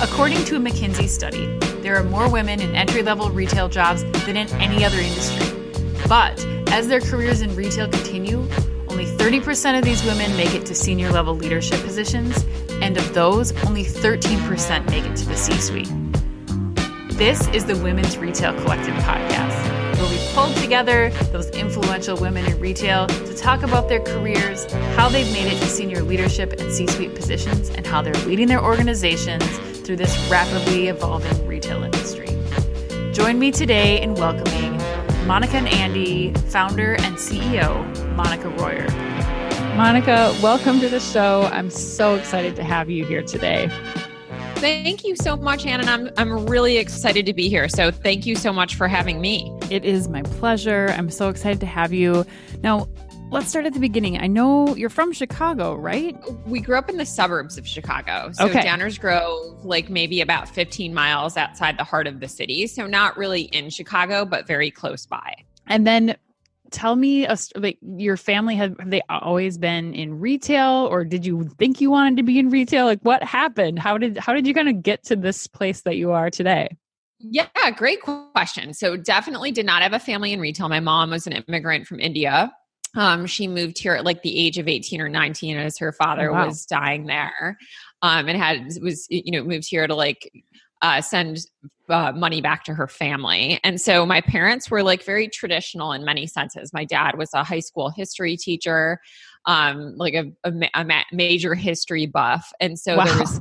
According to a McKinsey study, there are more women in entry level retail jobs than in any other industry. But as their careers in retail continue, only 30% of these women make it to senior level leadership positions, and of those, only 13% make it to the C suite. This is the Women's Retail Collective podcast, where we pulled together those influential women in retail to talk about their careers, how they've made it to senior leadership and C suite positions, and how they're leading their organizations through this rapidly evolving retail industry. Join me today in welcoming Monica and Andy, founder and CEO, Monica Royer. Monica, welcome to the show. I'm so excited to have you here today. Thank you so much, Anna. I'm, I'm really excited to be here. So, thank you so much for having me. It is my pleasure. I'm so excited to have you. Now, let's start at the beginning. I know you're from Chicago, right? We grew up in the suburbs of Chicago. So Okay. Downers Grove, like maybe about 15 miles outside the heart of the city. So not really in Chicago, but very close by. And then tell me, a, like, your family had have they always been in retail, or did you think you wanted to be in retail? Like, what happened? How did how did you kind of get to this place that you are today? Yeah, great question. So definitely did not have a family in retail. My mom was an immigrant from India. Um, she moved here at like the age of 18 or 19 as her father Oh, wow. was dying there. Um, and had was you know moved here to like uh, send uh, money back to her family. And so my parents were like very traditional in many senses. My dad was a high school history teacher, um, like a, a, ma- a ma- major history buff. And so Wow. there was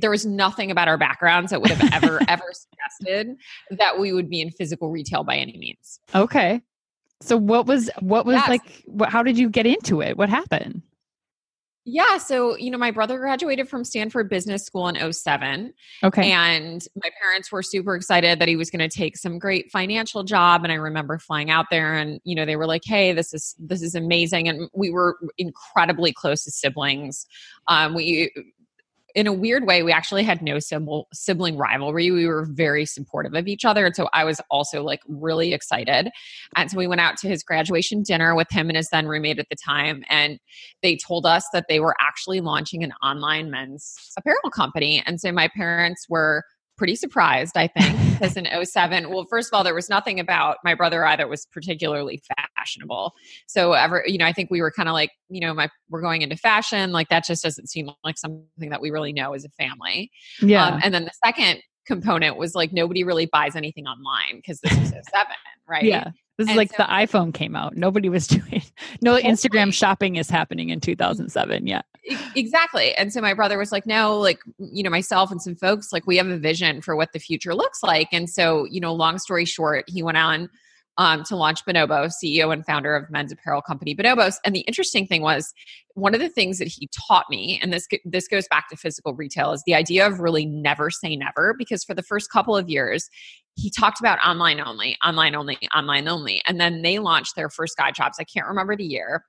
there was nothing about our backgrounds that would have ever, ever suggested that we would be in physical retail by any means. Okay. So what was what was Yes. like? What, how did you get into it? What happened? Yeah. So, you know, my brother graduated from Stanford Business School in 07. Okay. And my parents were super excited that he was going to take some great financial job. And I remember flying out there and, you know, they were like, Hey, this is, this is amazing. And we were incredibly close as siblings. Um, we, in a weird way, we actually had no sibling, rivalry. We were very supportive of each other. And so I was also like really excited. And so we went out to his graduation dinner with him and his then roommate at the time. And they told us that they were actually launching an online men's apparel company. And so my parents were pretty surprised, I think, because in 07, well, first of all, there was nothing about my brother either was particularly fashionable. So ever, you know, I think we were kind of like, you know, my we're going into fashion, like that just doesn't seem like something that we really know as a family. yeah. Um, and then the second component was like nobody really buys anything online because this was 07, right? Yeah. This is And like so- the iPhone came out. Nobody was doing no. Instagram shopping is happening in 2007. Yeah. Exactly and so my brother was like no like you know myself and some folks like we have a vision for what the future looks like and so you know long story short he went on um, to launch Bonobo, CEO and founder of men's apparel company Bonobos. And the interesting thing was, one of the things that he taught me, and this this goes back to physical retail, is the idea of really never say never. Because for the first couple of years, he talked about online only, online only, online only, and then they launched their first guide shops. I can't remember the year,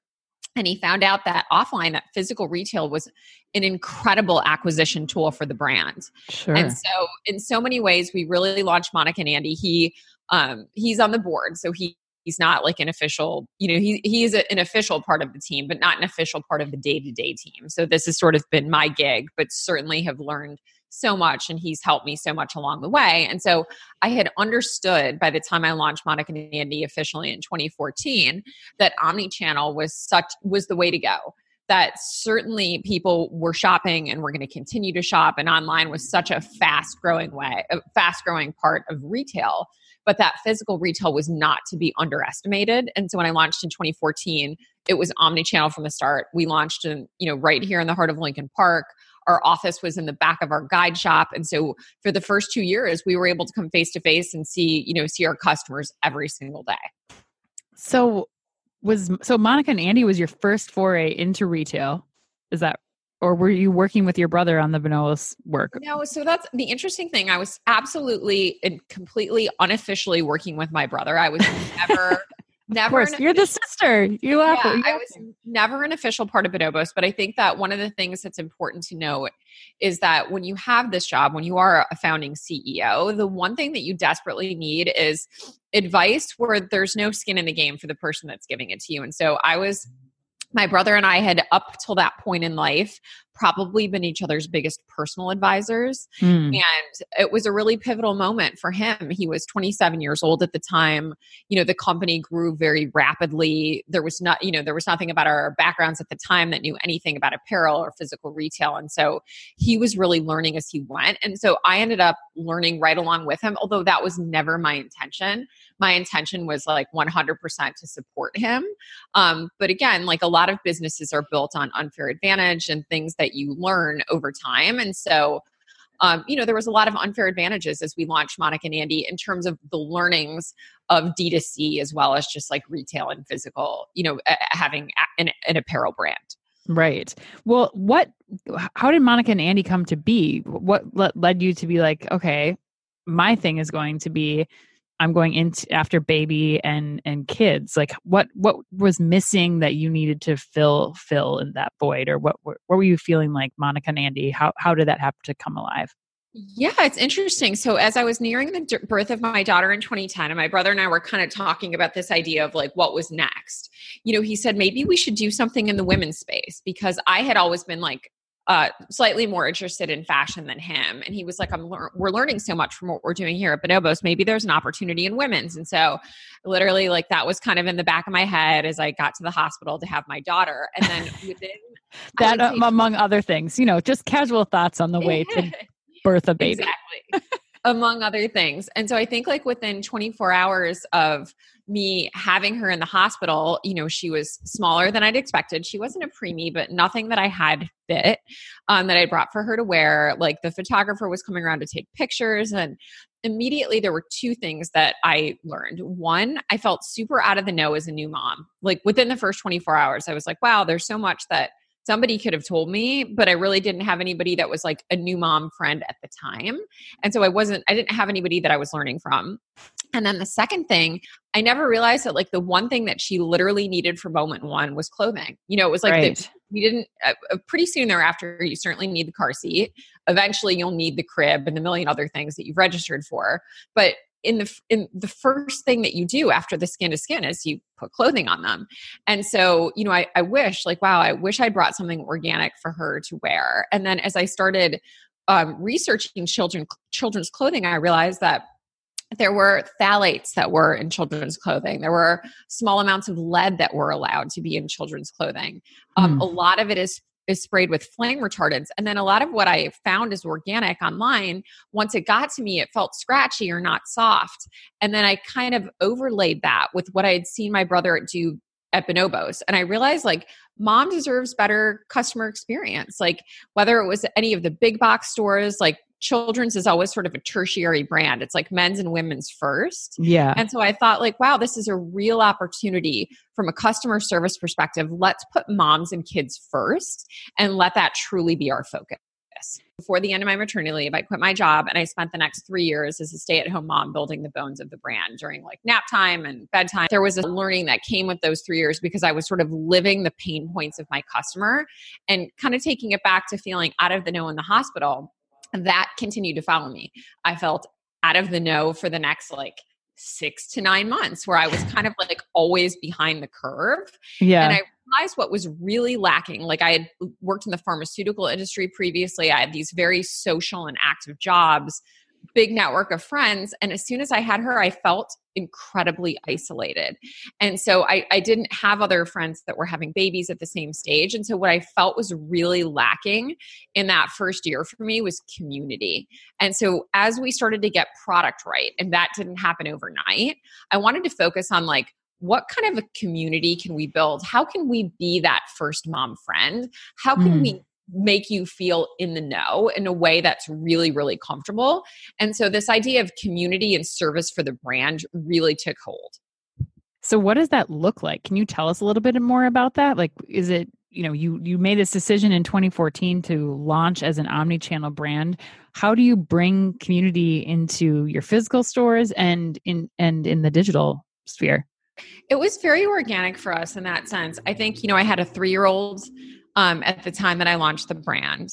and he found out that offline, that physical retail was an incredible acquisition tool for the brand. Sure. And so, in so many ways, we really launched Monica and Andy. He, um, he's on the board, so he he's not like an official. You know, he he is a, an official part of the team, but not an official part of the day to day team. So this has sort of been my gig, but certainly have learned so much, and he's helped me so much along the way. And so I had understood by the time I launched Monica and Andy officially in 2014 that omni-channel was such was the way to go that certainly people were shopping and were going to continue to shop and online was such a fast growing way a fast growing part of retail but that physical retail was not to be underestimated. And so when i launched in 2014 it was omni-channel from the start. We launched in you know right here in the heart of lincoln park. Our office was in the back of our guide shop. And so for the first two years we were able to come face to face and see you know see our customers every single day. So was so Monica and Andy was your first foray into retail. Is that or were you working with your brother on the Bonobos work? No, so that's the interesting thing. I was absolutely and completely unofficially working with my brother. I was never, Of never. course, you're the sister. You have yeah, I was never an official part of Bonobos, but I think that one of the things that's important to note is that when you have this job, when you are a founding CEO, the one thing that you desperately need is advice where there's no skin in the game for the person that's giving it to you. And so I was my brother and I had up till that point in life probably been each other's biggest personal advisors. Mm. And it was a really pivotal moment for him. He was 27 years old at the time. You know, the company grew very rapidly. There was not, you know, there was nothing about our backgrounds at the time that knew anything about apparel or physical retail. And so he was really learning as he went. And so I ended up learning right along with him, although that was never my intention. My intention was like 100% to support him. Um, but again, like a lot of businesses are built on unfair advantage and things that you learn over time. And so, um, you know, there was a lot of unfair advantages as we launched Monica and Andy in terms of the learnings of D2C as well as just like retail and physical, you know, having an, an apparel brand. Right. Well, what, how did Monica and Andy come to be? What led you to be like, okay, my thing is going to be I'm going into after baby and and kids. Like what what was missing that you needed to fill fill in that void, or what what, were you feeling like, Monica and Andy? How how did that happen to come alive? Yeah, it's interesting. So, as I was nearing the birth of my daughter in 2010, and my brother and I were kind of talking about this idea of like what was next, you know, he said maybe we should do something in the women's space because I had always been like uh, slightly more interested in fashion than him. And he was like, I'm lear- we're learning so much from what we're doing here at Bonobos. Maybe there's an opportunity in women's. And so literally like that was kind of in the back of my head as I got to the hospital to have my daughter. And then within that um, among other things, you know, just casual thoughts on the way to birth a baby. Exactly. among other things. And so I think like within 24 hours of me having her in the hospital, you know, she was smaller than I'd expected. She wasn't a preemie, but nothing that I had fit um, that I brought for her to wear. Like the photographer was coming around to take pictures, and immediately there were two things that I learned. One, I felt super out of the know as a new mom. Like within the first 24 hours, I was like, wow, there's so much that somebody could have told me, but I really didn't have anybody that was like a new mom friend at the time. And so I wasn't, I didn't have anybody that I was learning from. And then the second thing, I never realized that like the one thing that she literally needed for moment one was clothing. You know, it was like right. the, we didn't uh, uh, pretty soon thereafter you certainly need the car seat. Eventually you'll need the crib and the million other things that you've registered for. But in the in the first thing that you do after the skin to skin is you put clothing on them and so you know I, I wish like wow i wish i brought something organic for her to wear and then as i started um, researching children children's clothing i realized that there were phthalates that were in children's clothing. There were small amounts of lead that were allowed to be in children's clothing. Um, mm. A lot of it is is sprayed with flame retardants. And then a lot of what I found is organic online. Once it got to me, it felt scratchy or not soft. And then I kind of overlaid that with what I had seen my brother do at Bonobos. And I realized like mom deserves better customer experience. Like whether it was any of the big box stores, like children's is always sort of a tertiary brand. It's like men's and women's first. Yeah. And so I thought like, wow, this is a real opportunity from a customer service perspective. Let's put moms and kids first and let that truly be our focus. Before the end of my maternity leave, I quit my job and I spent the next three years as a stay at home mom building the bones of the brand during like nap time and bedtime. There was a learning that came with those three years because I was sort of living the pain points of my customer and kind of taking it back to feeling out of the know in the hospital that continued to follow me. I felt out of the know for the next like six to nine months where I was kind of like always behind the curve. Yeah. And I realized what was really lacking. Like I had worked in the pharmaceutical industry previously, I had these very social and active jobs big network of friends. And as soon as I had her, I felt incredibly isolated. And so I, I, didn't have other friends that were having babies at the same stage. And so what I felt was really lacking in that first year for me was community. And so as we started to get product right, and that didn't happen overnight, I wanted to focus on like, what kind of a community can we build? How can we be that first mom friend? How can mm. we make you feel in the know in a way that's really, really comfortable. And so, this idea of community and service for the brand really took hold. So, what does that look like? Can you tell us a little bit more about that? Like, is it you know you you made this decision in 2014 to launch as an omni-channel brand how do you bring community into your physical stores and in and in the digital sphere it was very organic for us in that sense i think you know i had a three year old um, at the time that I launched the brand.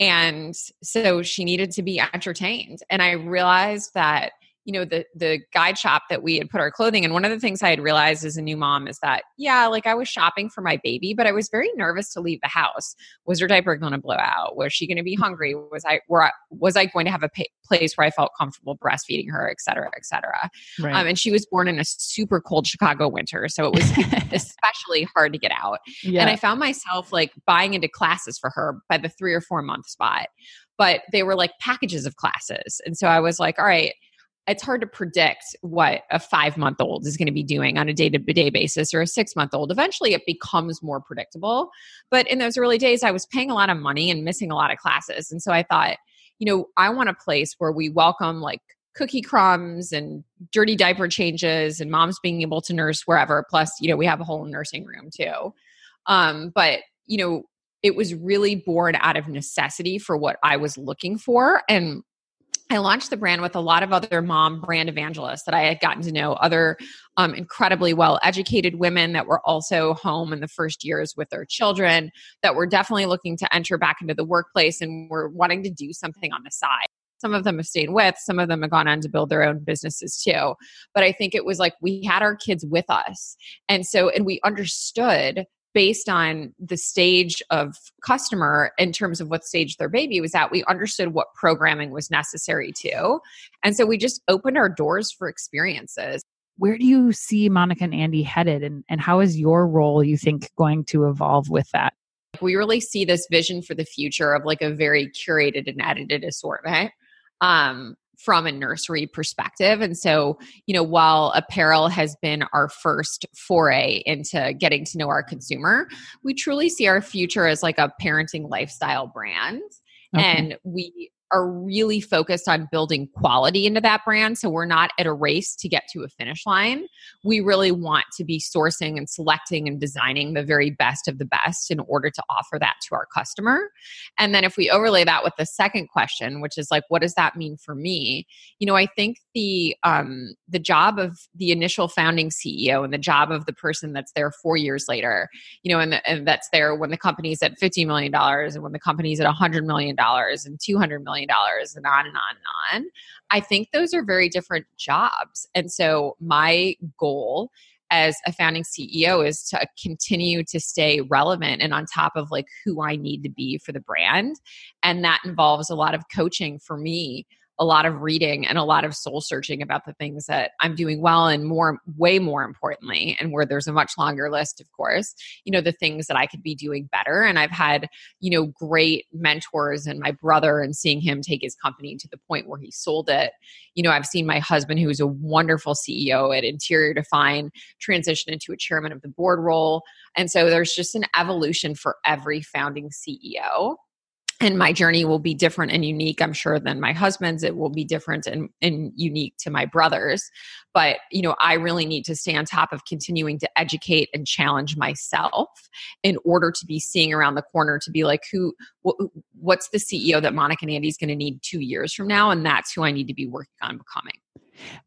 And so she needed to be entertained. And I realized that you know the the guide shop that we had put our clothing in one of the things i had realized as a new mom is that yeah like i was shopping for my baby but i was very nervous to leave the house. Was her diaper going to blow out? Was she going to be hungry? Was i were I, was i going to have a pa- place where i felt comfortable breastfeeding her et cetera et cetera. Right. um, and she was born in a super cold chicago winter so it was especially hard to get out. Yeah. and i found myself like buying into classes for her by the three or four month spot but they were like packages of classes. And so i was like all right it's hard to predict what a five month old is going to be doing on a day to day basis or a six month old. Eventually, it becomes more predictable. But in those early days, I was paying a lot of money and missing a lot of classes. And so I thought, you know, I want a place where we welcome like cookie crumbs and dirty diaper changes and moms being able to nurse wherever. Plus, you know, we have a whole nursing room too. Um, but, you know, it was really born out of necessity for what I was looking for. And I launched the brand with a lot of other mom brand evangelists that I had gotten to know, other um, incredibly well educated women that were also home in the first years with their children, that were definitely looking to enter back into the workplace and were wanting to do something on the side. Some of them have stayed with, some of them have gone on to build their own businesses too. But I think it was like we had our kids with us. And so, and we understood based on the stage of customer in terms of what stage their baby was at, we understood what programming was necessary too. And so we just opened our doors for experiences. Where do you see Monica and Andy headed and, and how is your role, you think, going to evolve with that? We really see this vision for the future of like a very curated and edited assortment. Um, from a nursery perspective. And so, you know, while apparel has been our first foray into getting to know our consumer, we truly see our future as like a parenting lifestyle brand. Okay. And we are really focused on building quality into that brand. So we're not at a race to get to a finish line. We really want to be sourcing and selecting and designing the very best of the best in order to offer that to our customer. And then if we overlay that with the second question, which is like, what does that mean for me? You know, I think the um, the job of the initial founding CEO and the job of the person that's there four years later, you know, and, the, and that's there when the company's at $50 million and when the company's at $100 million and $200 million million and on and on and on. I think those are very different jobs. And so my goal as a founding CEO is to continue to stay relevant and on top of like who I need to be for the brand. And that involves a lot of coaching for me a lot of reading and a lot of soul searching about the things that I'm doing well and more way more importantly and where there's a much longer list of course you know the things that I could be doing better. And I've had you know great mentors and my brother and seeing him take his company to the point where he sold it. You know I've seen my husband who's a wonderful CEO at Interior Define transition into a chairman of the board role. And so there's just an evolution for every founding CEO and my journey will be different and unique i'm sure than my husband's. It will be different and, and unique to my brothers. But you know i really need to stay on top of continuing to educate and challenge myself in order to be seeing around the corner to be like who what's the ceo that monica and andy's going to need two years from now? And that's who i need to be working on becoming.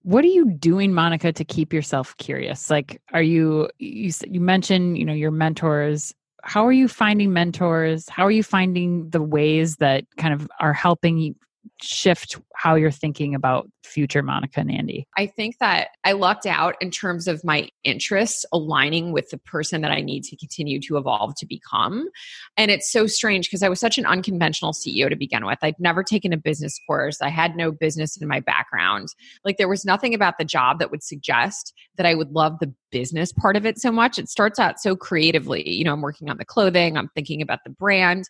What are you doing monica to keep yourself curious? Like are you you, you mentioned you know your mentors how are you finding mentors? How are you finding the ways that kind of are helping you shift how you're thinking about future Monica and Andy? I think that I lucked out in terms of my interests aligning with the person that I need to continue to evolve to become. And it's so strange because I was such an unconventional CEO to begin with. I'd never taken a business course, I had no business in my background. Like there was nothing about the job that would suggest that I would love the business part of it so much. It starts out so creatively. You know, I'm working on the clothing, I'm thinking about the brand.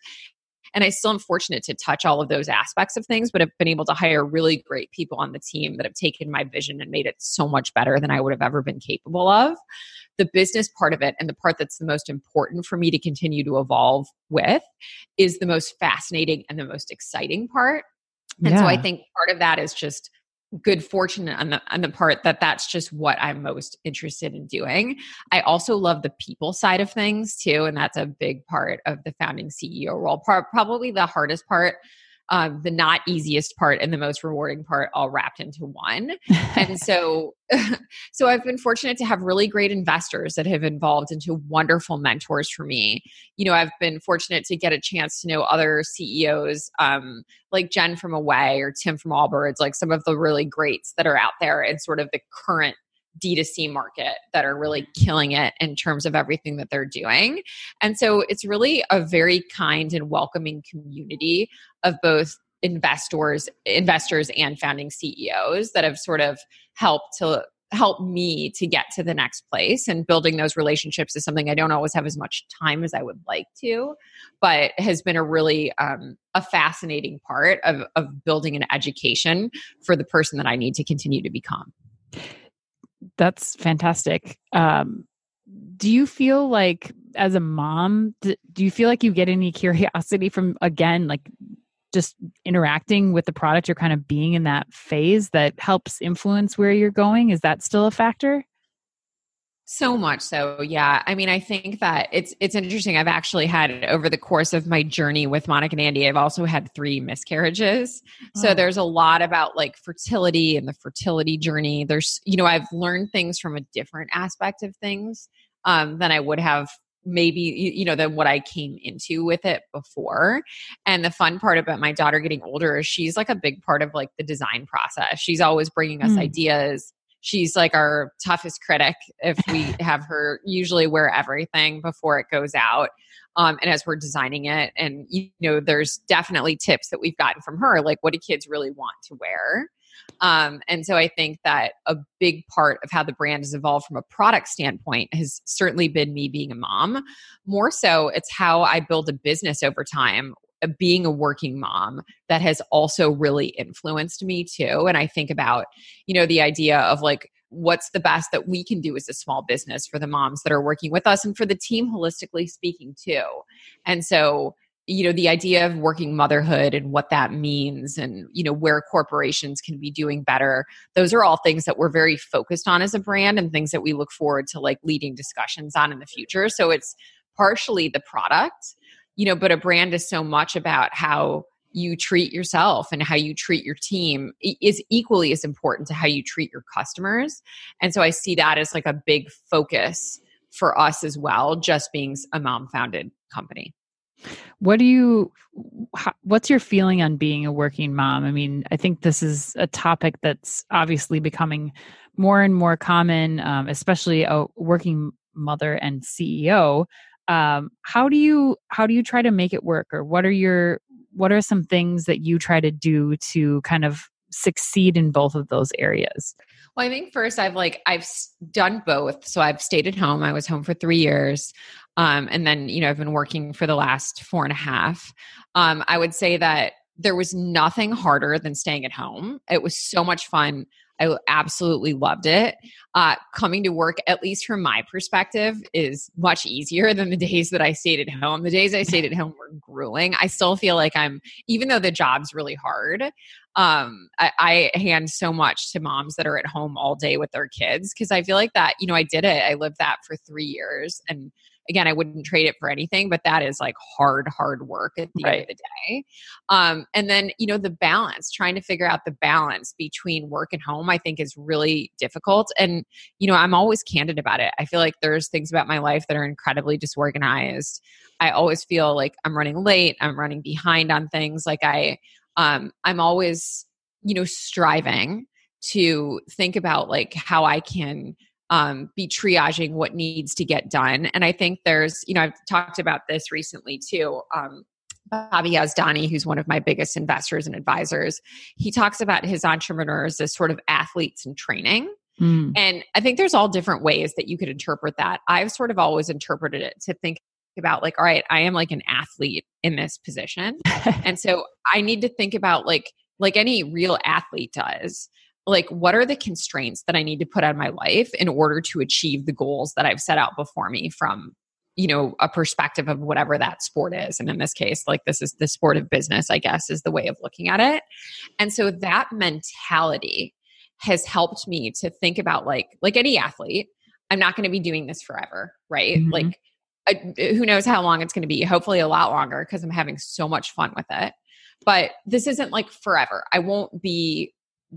And I still am fortunate to touch all of those aspects of things, but have been able to hire really great people on the team that have taken my vision and made it so much better than I would have ever been capable of. The business part of it and the part that's the most important for me to continue to evolve with is the most fascinating and the most exciting part. And yeah. so I think part of that is just good fortune on the on the part that that's just what I'm most interested in doing. I also love the people side of things too, and that's a big part of the founding CEO role. Part, probably the hardest part um, the not easiest part and the most rewarding part all wrapped into one. and so, so I've been fortunate to have really great investors that have evolved into wonderful mentors for me. You know, I've been fortunate to get a chance to know other CEOs um, like Jen from Away or Tim from Allbirds, like some of the really greats that are out there in sort of the current D2C market that are really killing it in terms of everything that they're doing. And so it's really a very kind and welcoming community of both investors investors and founding CEOs that have sort of helped to help me to get to the next place. And building those relationships is something i don't always have as much time as i would like to but has been a really um, a fascinating part of, of building an education for the person that i need to continue to become that's fantastic. Um, do you feel like, as a mom, do, do you feel like you get any curiosity from again, like just interacting with the product? You're kind of being in that phase that helps influence where you're going. Is that still a factor? So much so, yeah. I mean, I think that it's it's interesting. I've actually had over the course of my journey with Monica and Andy, I've also had three miscarriages. Oh. So there's a lot about like fertility and the fertility journey. There's, you know, I've learned things from a different aspect of things um, than I would have maybe you know than what I came into with it before. And the fun part about my daughter getting older is she's like a big part of like the design process. She's always bringing us mm. ideas she's like our toughest critic if we have her usually wear everything before it goes out um, and as we're designing it and you know there's definitely tips that we've gotten from her like what do kids really want to wear? Um, and so i think that a big part of how the brand has evolved from a product standpoint has certainly been me being a mom. More so it's how i build a business over time Uh, being a working mom that has also really influenced me too and i think about you know the idea of like what's the best that we can do as a small business for the moms that are working with us and for the team holistically speaking too. And so you know the idea of working motherhood and what that means and you know where corporations can be doing better those are all things that we're very focused on as a brand and things that we look forward to like leading discussions on in the future. So it's partially the product you know, but a brand is so much about how you treat yourself and how you treat your team is equally as important to how you treat your customers. And so I see that as like a big focus for us as well, just being a mom founded company. What do you, what's your feeling on being a working mom? I mean, I think this is a topic that's obviously becoming more and more common, um, especially a working mother and CEO um, how do you how do you try to make it work or what are your what are some things that you try to do to kind of succeed in both of those areas? Well i think first i've like i've done both. So i've stayed at home. I was home for three years. Um, and then you know i've been working for the last four and a half. Um, i would say that there was nothing harder than staying at home. It was so much fun I absolutely loved it. Uh, coming to work, at least from my perspective, is much easier than the days that I stayed at home. The days I stayed at home were grueling. I still feel like I'm, even though the job's really hard, um, I, I hand so much to moms that are at home all day with their kids because I feel like that, you know, I did it. I lived that for three years and again, I wouldn't trade it for anything, but that is like hard, hard work at the right. end of the day. Um, and then, you know, the balance, trying to figure out the balance between work and home, I think is really difficult. And, you know, I'm always candid about it. I feel like there's things about my life that are incredibly disorganized. I always feel like I'm running late, I'm running behind on things. Like I, um, I'm always, you know, striving to think about like how I can um, be triaging what needs to get done. And I think there's, you know, I've talked about this recently too. Um, Bobby Yazdani, who's one of my biggest investors and advisors, he talks about his entrepreneurs as sort of athletes in training. Mm. And I think there's all different ways that you could interpret that. I've sort of always interpreted it to think about like all right i am like an athlete in this position and so i need to think about like like any real athlete does like what are the constraints that I need to put on my life in order to achieve the goals that I've set out before me from you know a perspective of whatever that sport is and in this case like this is the sport of business i guess is the way of looking at it and so that mentality has helped me to think about like like any athlete i'm not going to be doing this forever right mm-hmm. like I, who knows how long it's going to be hopefully a lot longer because i'm having so much fun with it but this isn't like forever. I won't be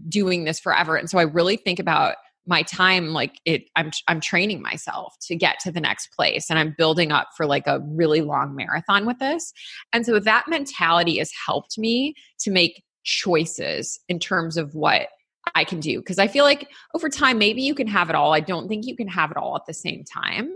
doing this forever. And so I really think about my time like it I'm I'm training myself to get to the next place and I'm building up for like a really long marathon with this. And so that mentality has helped me to make choices in terms of what I can do because I feel like over time maybe you can have it all. I don't think you can have it all at the same time.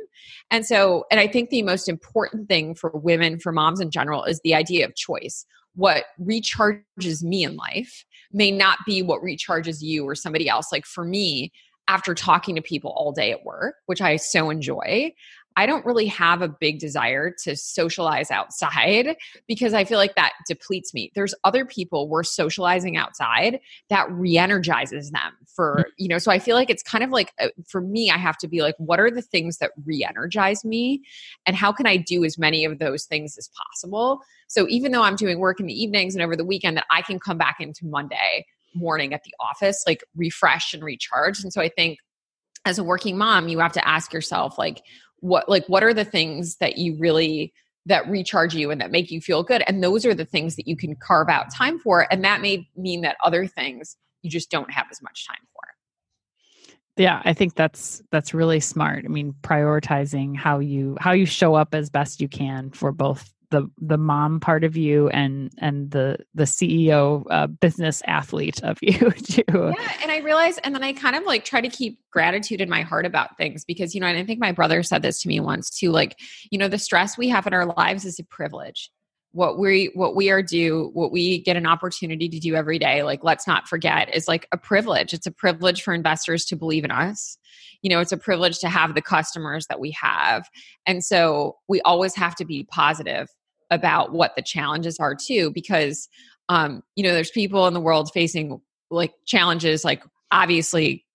And so and I think the most important thing for women for moms in general is the idea of choice. What recharges me in life may not be what recharges you or somebody else. Like for me, after talking to people all day at work, which I so enjoy, I don't really have a big desire to socialize outside because I feel like that depletes me. There's other people we're socializing outside that re-energizes them for, mm. you know, so I feel like it's kind of like uh, for me I have to be like what are the things that re-energize me and how can I do as many of those things as possible? So even though I'm doing work in the evenings and over the weekend that I can come back into Monday morning at the office like refresh and recharge. And so I think as a working mom, you have to ask yourself like what like what are the things that you really that recharge you and that make you feel good? And those are the things that you can carve out time for and that may mean that other things you just don't have as much time for. Yeah i think that's that's really smart. I mean prioritizing how you how you show up as best you can for both the the mom part of you and and the the CEO uh, business athlete of you too. Yeah, and I realize, and then I kind of like try to keep gratitude in my heart about things because you know, and I think my brother said this to me once too. Like, you know, the stress we have in our lives is a privilege. What we what we are do, what we get an opportunity to do every day, like let's not forget, is like a privilege. It's a privilege for investors to believe in us you know it's a privilege to have the customers that we have. And so we always have to be positive about what the challenges are too because um you know there's people in the world facing like challenges like obviously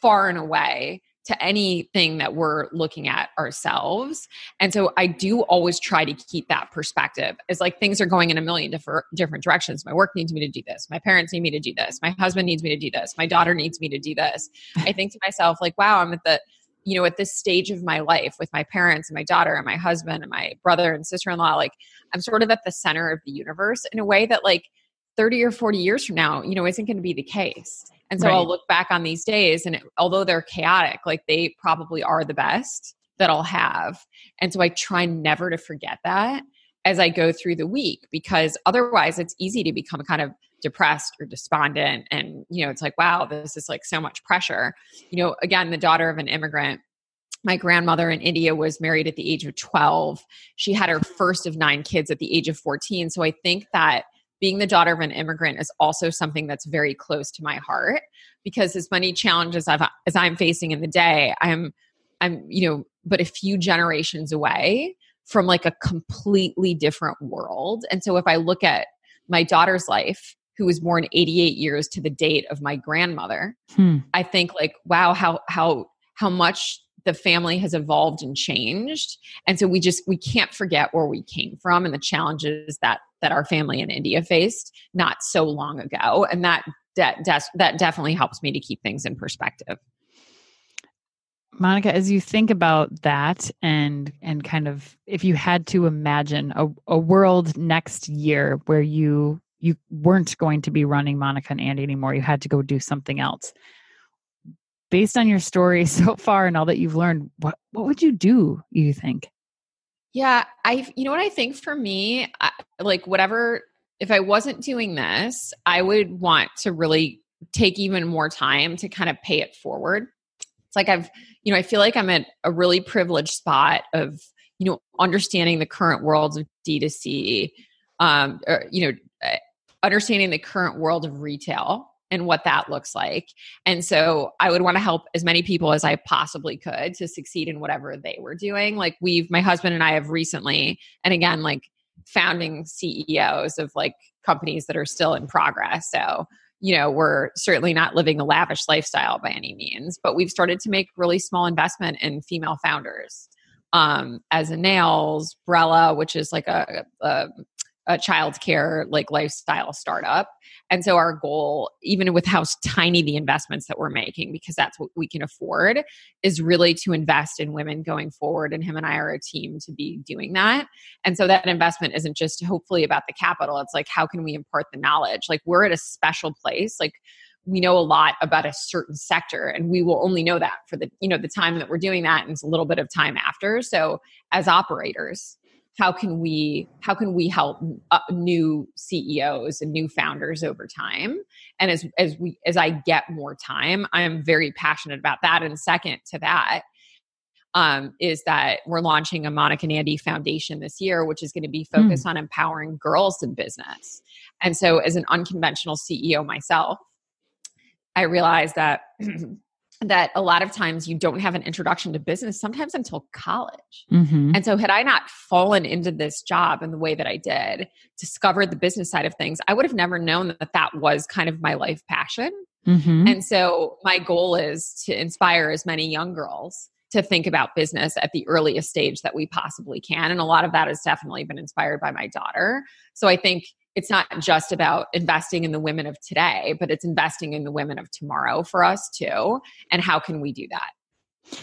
far and away to anything that we're looking at ourselves. And so I do always try to keep that perspective. It's like things are going in a million different different directions. My work needs me to do this. My parents need me to do this. My husband needs me to do this. My daughter needs me to do this. I think to myself like, wow, I'm at the you know, at this stage of my life with my parents and my daughter and my husband and my brother and sister in law, like I'm sort of at the center of the universe in a way that, like, 30 or 40 years from now, you know, isn't going to be the case. And so right. I'll look back on these days and it, although they're chaotic, like they probably are the best that I'll have. And so I try never to forget that as I go through the week because otherwise it's easy to become kind of depressed or despondent and you know it's like wow this is like so much pressure you know again the daughter of an immigrant my grandmother in India was married at the age of 12 she had her first of 9 kids at the age of 14 so i think that being the daughter of an immigrant is also something that's very close to my heart because as many challenges I've, as i'm facing in the day i'm i'm you know but a few generations away from like a completely different world and so if i look at my daughter's life who was born 88 years to the date of my grandmother hmm. i think like wow how how how much the family has evolved and changed and so we just we can't forget where we came from and the challenges that that our family in india faced not so long ago and that that that definitely helps me to keep things in perspective Monica, as you think about that and and kind of if you had to imagine a, a world next year where you you weren't going to be running Monica and Andy anymore. You had to go do something else. Based on your story so far and all that you've learned, what what would you do? You think? Yeah, I you know what I think for me, I, like whatever if I wasn't doing this, I would want to really take even more time to kind of pay it forward. It's like I've, you know, I feel like I'm at a really privileged spot of, you know, understanding the current worlds of D2C, um, or, you know, understanding the current world of retail and what that looks like. And so I would want to help as many people as I possibly could to succeed in whatever they were doing. Like we've, my husband and I have recently, and again, like founding CEOs of like companies that are still in progress. So, you know, we're certainly not living a lavish lifestyle by any means, but we've started to make really small investment in female founders. Um, as a nails, Brella, which is like a, a a childcare like lifestyle startup. And so our goal, even with how tiny the investments that we're making, because that's what we can afford, is really to invest in women going forward. And him and I are a team to be doing that. And so that investment isn't just hopefully about the capital. It's like how can we impart the knowledge? Like we're at a special place. Like we know a lot about a certain sector and we will only know that for the you know the time that we're doing that and it's a little bit of time after so as operators how can we how can we help uh, new CEOs and new founders over time and as as we as I get more time I am very passionate about that and second to that um, is that we're launching a Monica and Andy Foundation this year, which is going to be focused mm. on empowering girls in business. And so, as an unconventional CEO myself, I realized that that a lot of times you don't have an introduction to business sometimes until college. Mm-hmm. And so had I not fallen into this job in the way that I did, discovered the business side of things, I would have never known that that was kind of my life passion. Mm-hmm. And so my goal is to inspire as many young girls to think about business at the earliest stage that we possibly can. And a lot of that has definitely been inspired by my daughter. So I think it's not just about investing in the women of today, but it's investing in the women of tomorrow for us too. And how can we do that?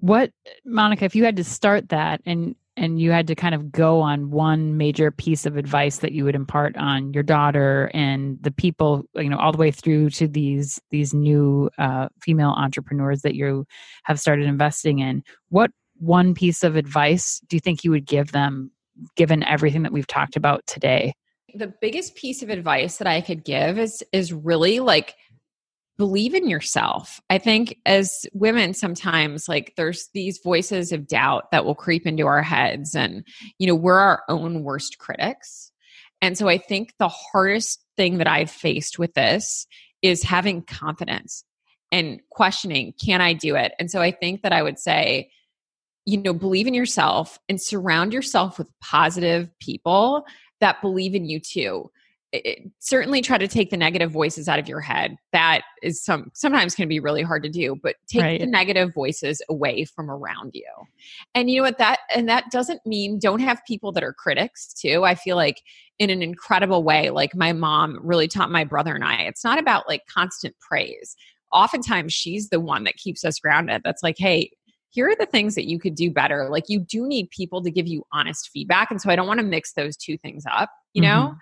What, Monica, if you had to start that and and you had to kind of go on one major piece of advice that you would impart on your daughter and the people you know all the way through to these these new uh, female entrepreneurs that you have started investing in what one piece of advice do you think you would give them given everything that we've talked about today the biggest piece of advice that I could give is is really like believe in yourself. I think as women sometimes like there's these voices of doubt that will creep into our heads and you know we're our own worst critics. And so I think the hardest thing that I've faced with this is having confidence and questioning can I do it? And so I think that I would say you know believe in yourself and surround yourself with positive people that believe in you too. It, certainly try to take the negative voices out of your head that is some sometimes can be really hard to do but take right. the negative voices away from around you and you know what that and that doesn't mean don't have people that are critics too i feel like in an incredible way like my mom really taught my brother and i it's not about like constant praise oftentimes she's the one that keeps us grounded that's like hey here are the things that you could do better. Like you do need people to give you honest feedback. And so I don't want to mix those two things up, you know?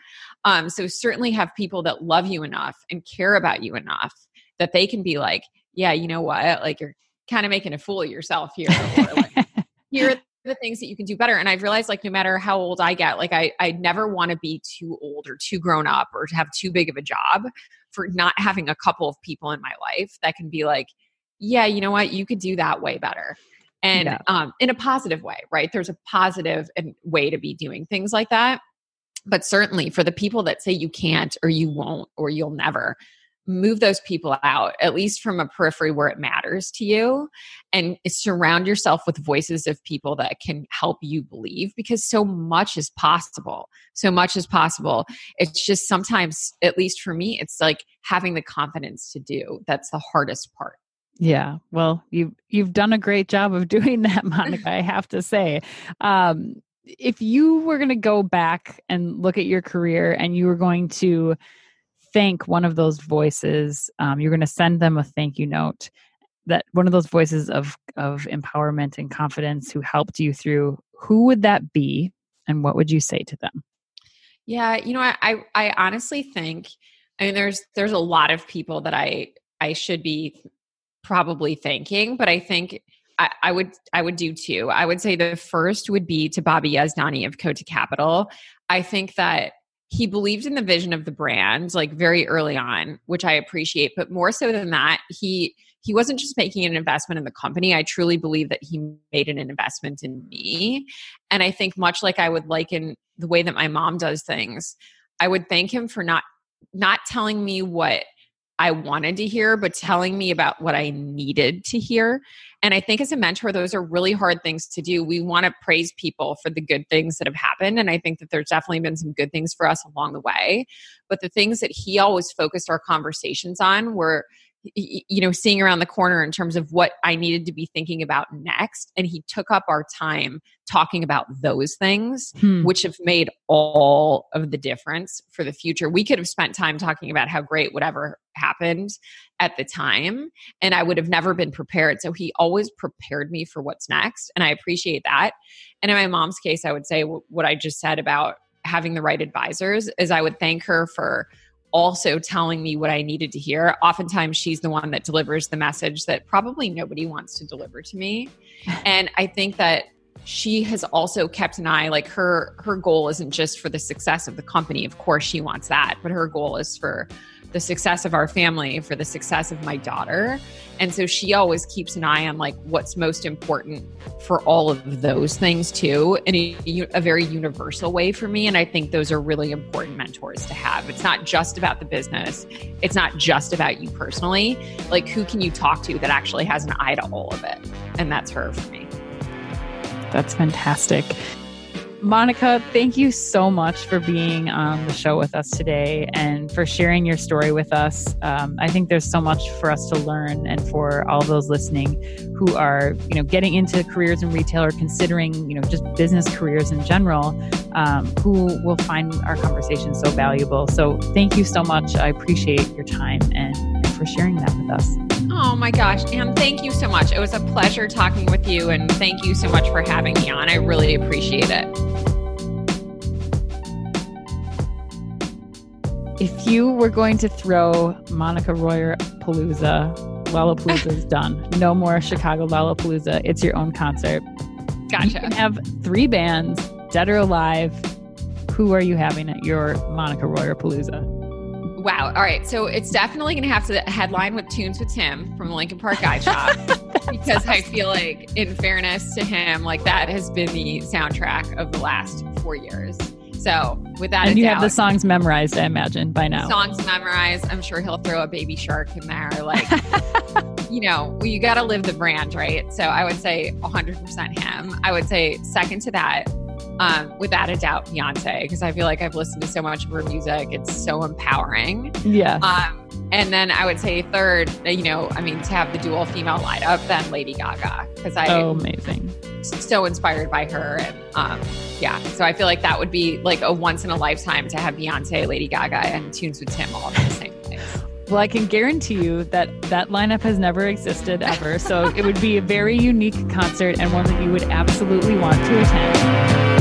Mm-hmm. Um, so certainly have people that love you enough and care about you enough that they can be like, yeah, you know what? Like you're kind of making a fool of yourself here. Or like, here are the things that you can do better. And I've realized like no matter how old I get, like I, I never want to be too old or too grown up or to have too big of a job for not having a couple of people in my life that can be like, yeah, you know what, you could do that way better. And yeah. um, in a positive way, right? There's a positive way to be doing things like that. But certainly for the people that say you can't or you won't or you'll never, move those people out, at least from a periphery where it matters to you, and surround yourself with voices of people that can help you believe because so much is possible. So much is possible. It's just sometimes, at least for me, it's like having the confidence to do that's the hardest part. Yeah, well, you you've done a great job of doing that, Monica. I have to say, um, if you were going to go back and look at your career, and you were going to thank one of those voices, um, you're going to send them a thank you note. That one of those voices of of empowerment and confidence who helped you through. Who would that be, and what would you say to them? Yeah, you know, I I, I honestly think. I mean, there's there's a lot of people that I I should be probably thanking, but I think I, I, would I would do two. I would say the first would be to Bobby Yazdani of Cota Capital. I think that he believed in the vision of the brand like very early on, which I appreciate. But more so than that, he he wasn't just making an investment in the company. I truly believe that he made an investment in me. And I think much like I would liken the way that my mom does things, I would thank him for not not telling me what I wanted to hear, but telling me about what I needed to hear. And I think as a mentor, those are really hard things to do. We want to praise people for the good things that have happened. And I think that there's definitely been some good things for us along the way. But the things that he always focused our conversations on were you know seeing around the corner in terms of what i needed to be thinking about next. And he took up our time talking about those things hmm. which have made all of the difference for the future. We could have spent time talking about how great whatever happened at the time and i would have never been prepared. So he always prepared me for what's next and i appreciate that. And in my mom's case i would say what i just said about having the right advisors is i would thank her for also telling me what I needed to hear. Oftentimes, she's the one that delivers the message that probably nobody wants to deliver to me. And I think that she has also kept an eye like her her goal isn't just for the success of the company of course she wants that but her goal is for the success of our family, for the success of my daughter. And so she always keeps an eye on like what's most important for all of those things too, in a, a, very universal way for me. And I think those are really important mentors to have. It's not just about the business, it's not just about you personally. Like, who can you talk to that actually has an eye to all of it? And that's her for me. That's fantastic. Monica, thank you so much for being on the show with us today and for sharing your story with us. Um, I think there's so much for us to learn, and for all those listening who are, you know, getting into careers in retail or considering, you know, just business careers in general, um, who will find our conversation so valuable. So, thank you so much. I appreciate your time and, and for sharing that with us. Oh my gosh, Anne, thank you so much. It was a pleasure talking with you, and thank you so much for having me on. I really appreciate it. If you were going to throw Monica Royer Palooza, Lollapalooza is done. No more Chicago Lollapalooza. It's your own concert. Gotcha. You can have three bands, dead or alive. Who are you having at your Monica Royer Palooza? Wow. All right. So it's definitely going to have to headline with Tunes with Tim from the Lincoln Park Guide Shop because awesome. I feel like, in fairness to him, like that has been the soundtrack of the last four years. So with that, and you doubt, have the songs memorized, I imagine by now. Songs memorized. I'm sure he'll throw a baby shark in there. Like, you know, you got to live the brand, right? So I would say 100% him. I would say second to that, um, without a doubt, Beyonce, because I feel like I've listened to so much of her music. It's so empowering. Yeah. Um, and then I would say third, you know, I mean, to have the dual female lineup, then Lady Gaga, because I oh amazing, so inspired by her, and um, yeah, so I feel like that would be like a once in a lifetime to have Beyonce, Lady Gaga, and Tunes with Tim all in the same place. Well, I can guarantee you that that lineup has never existed ever. So it would be a very unique concert and one that you would absolutely want to attend.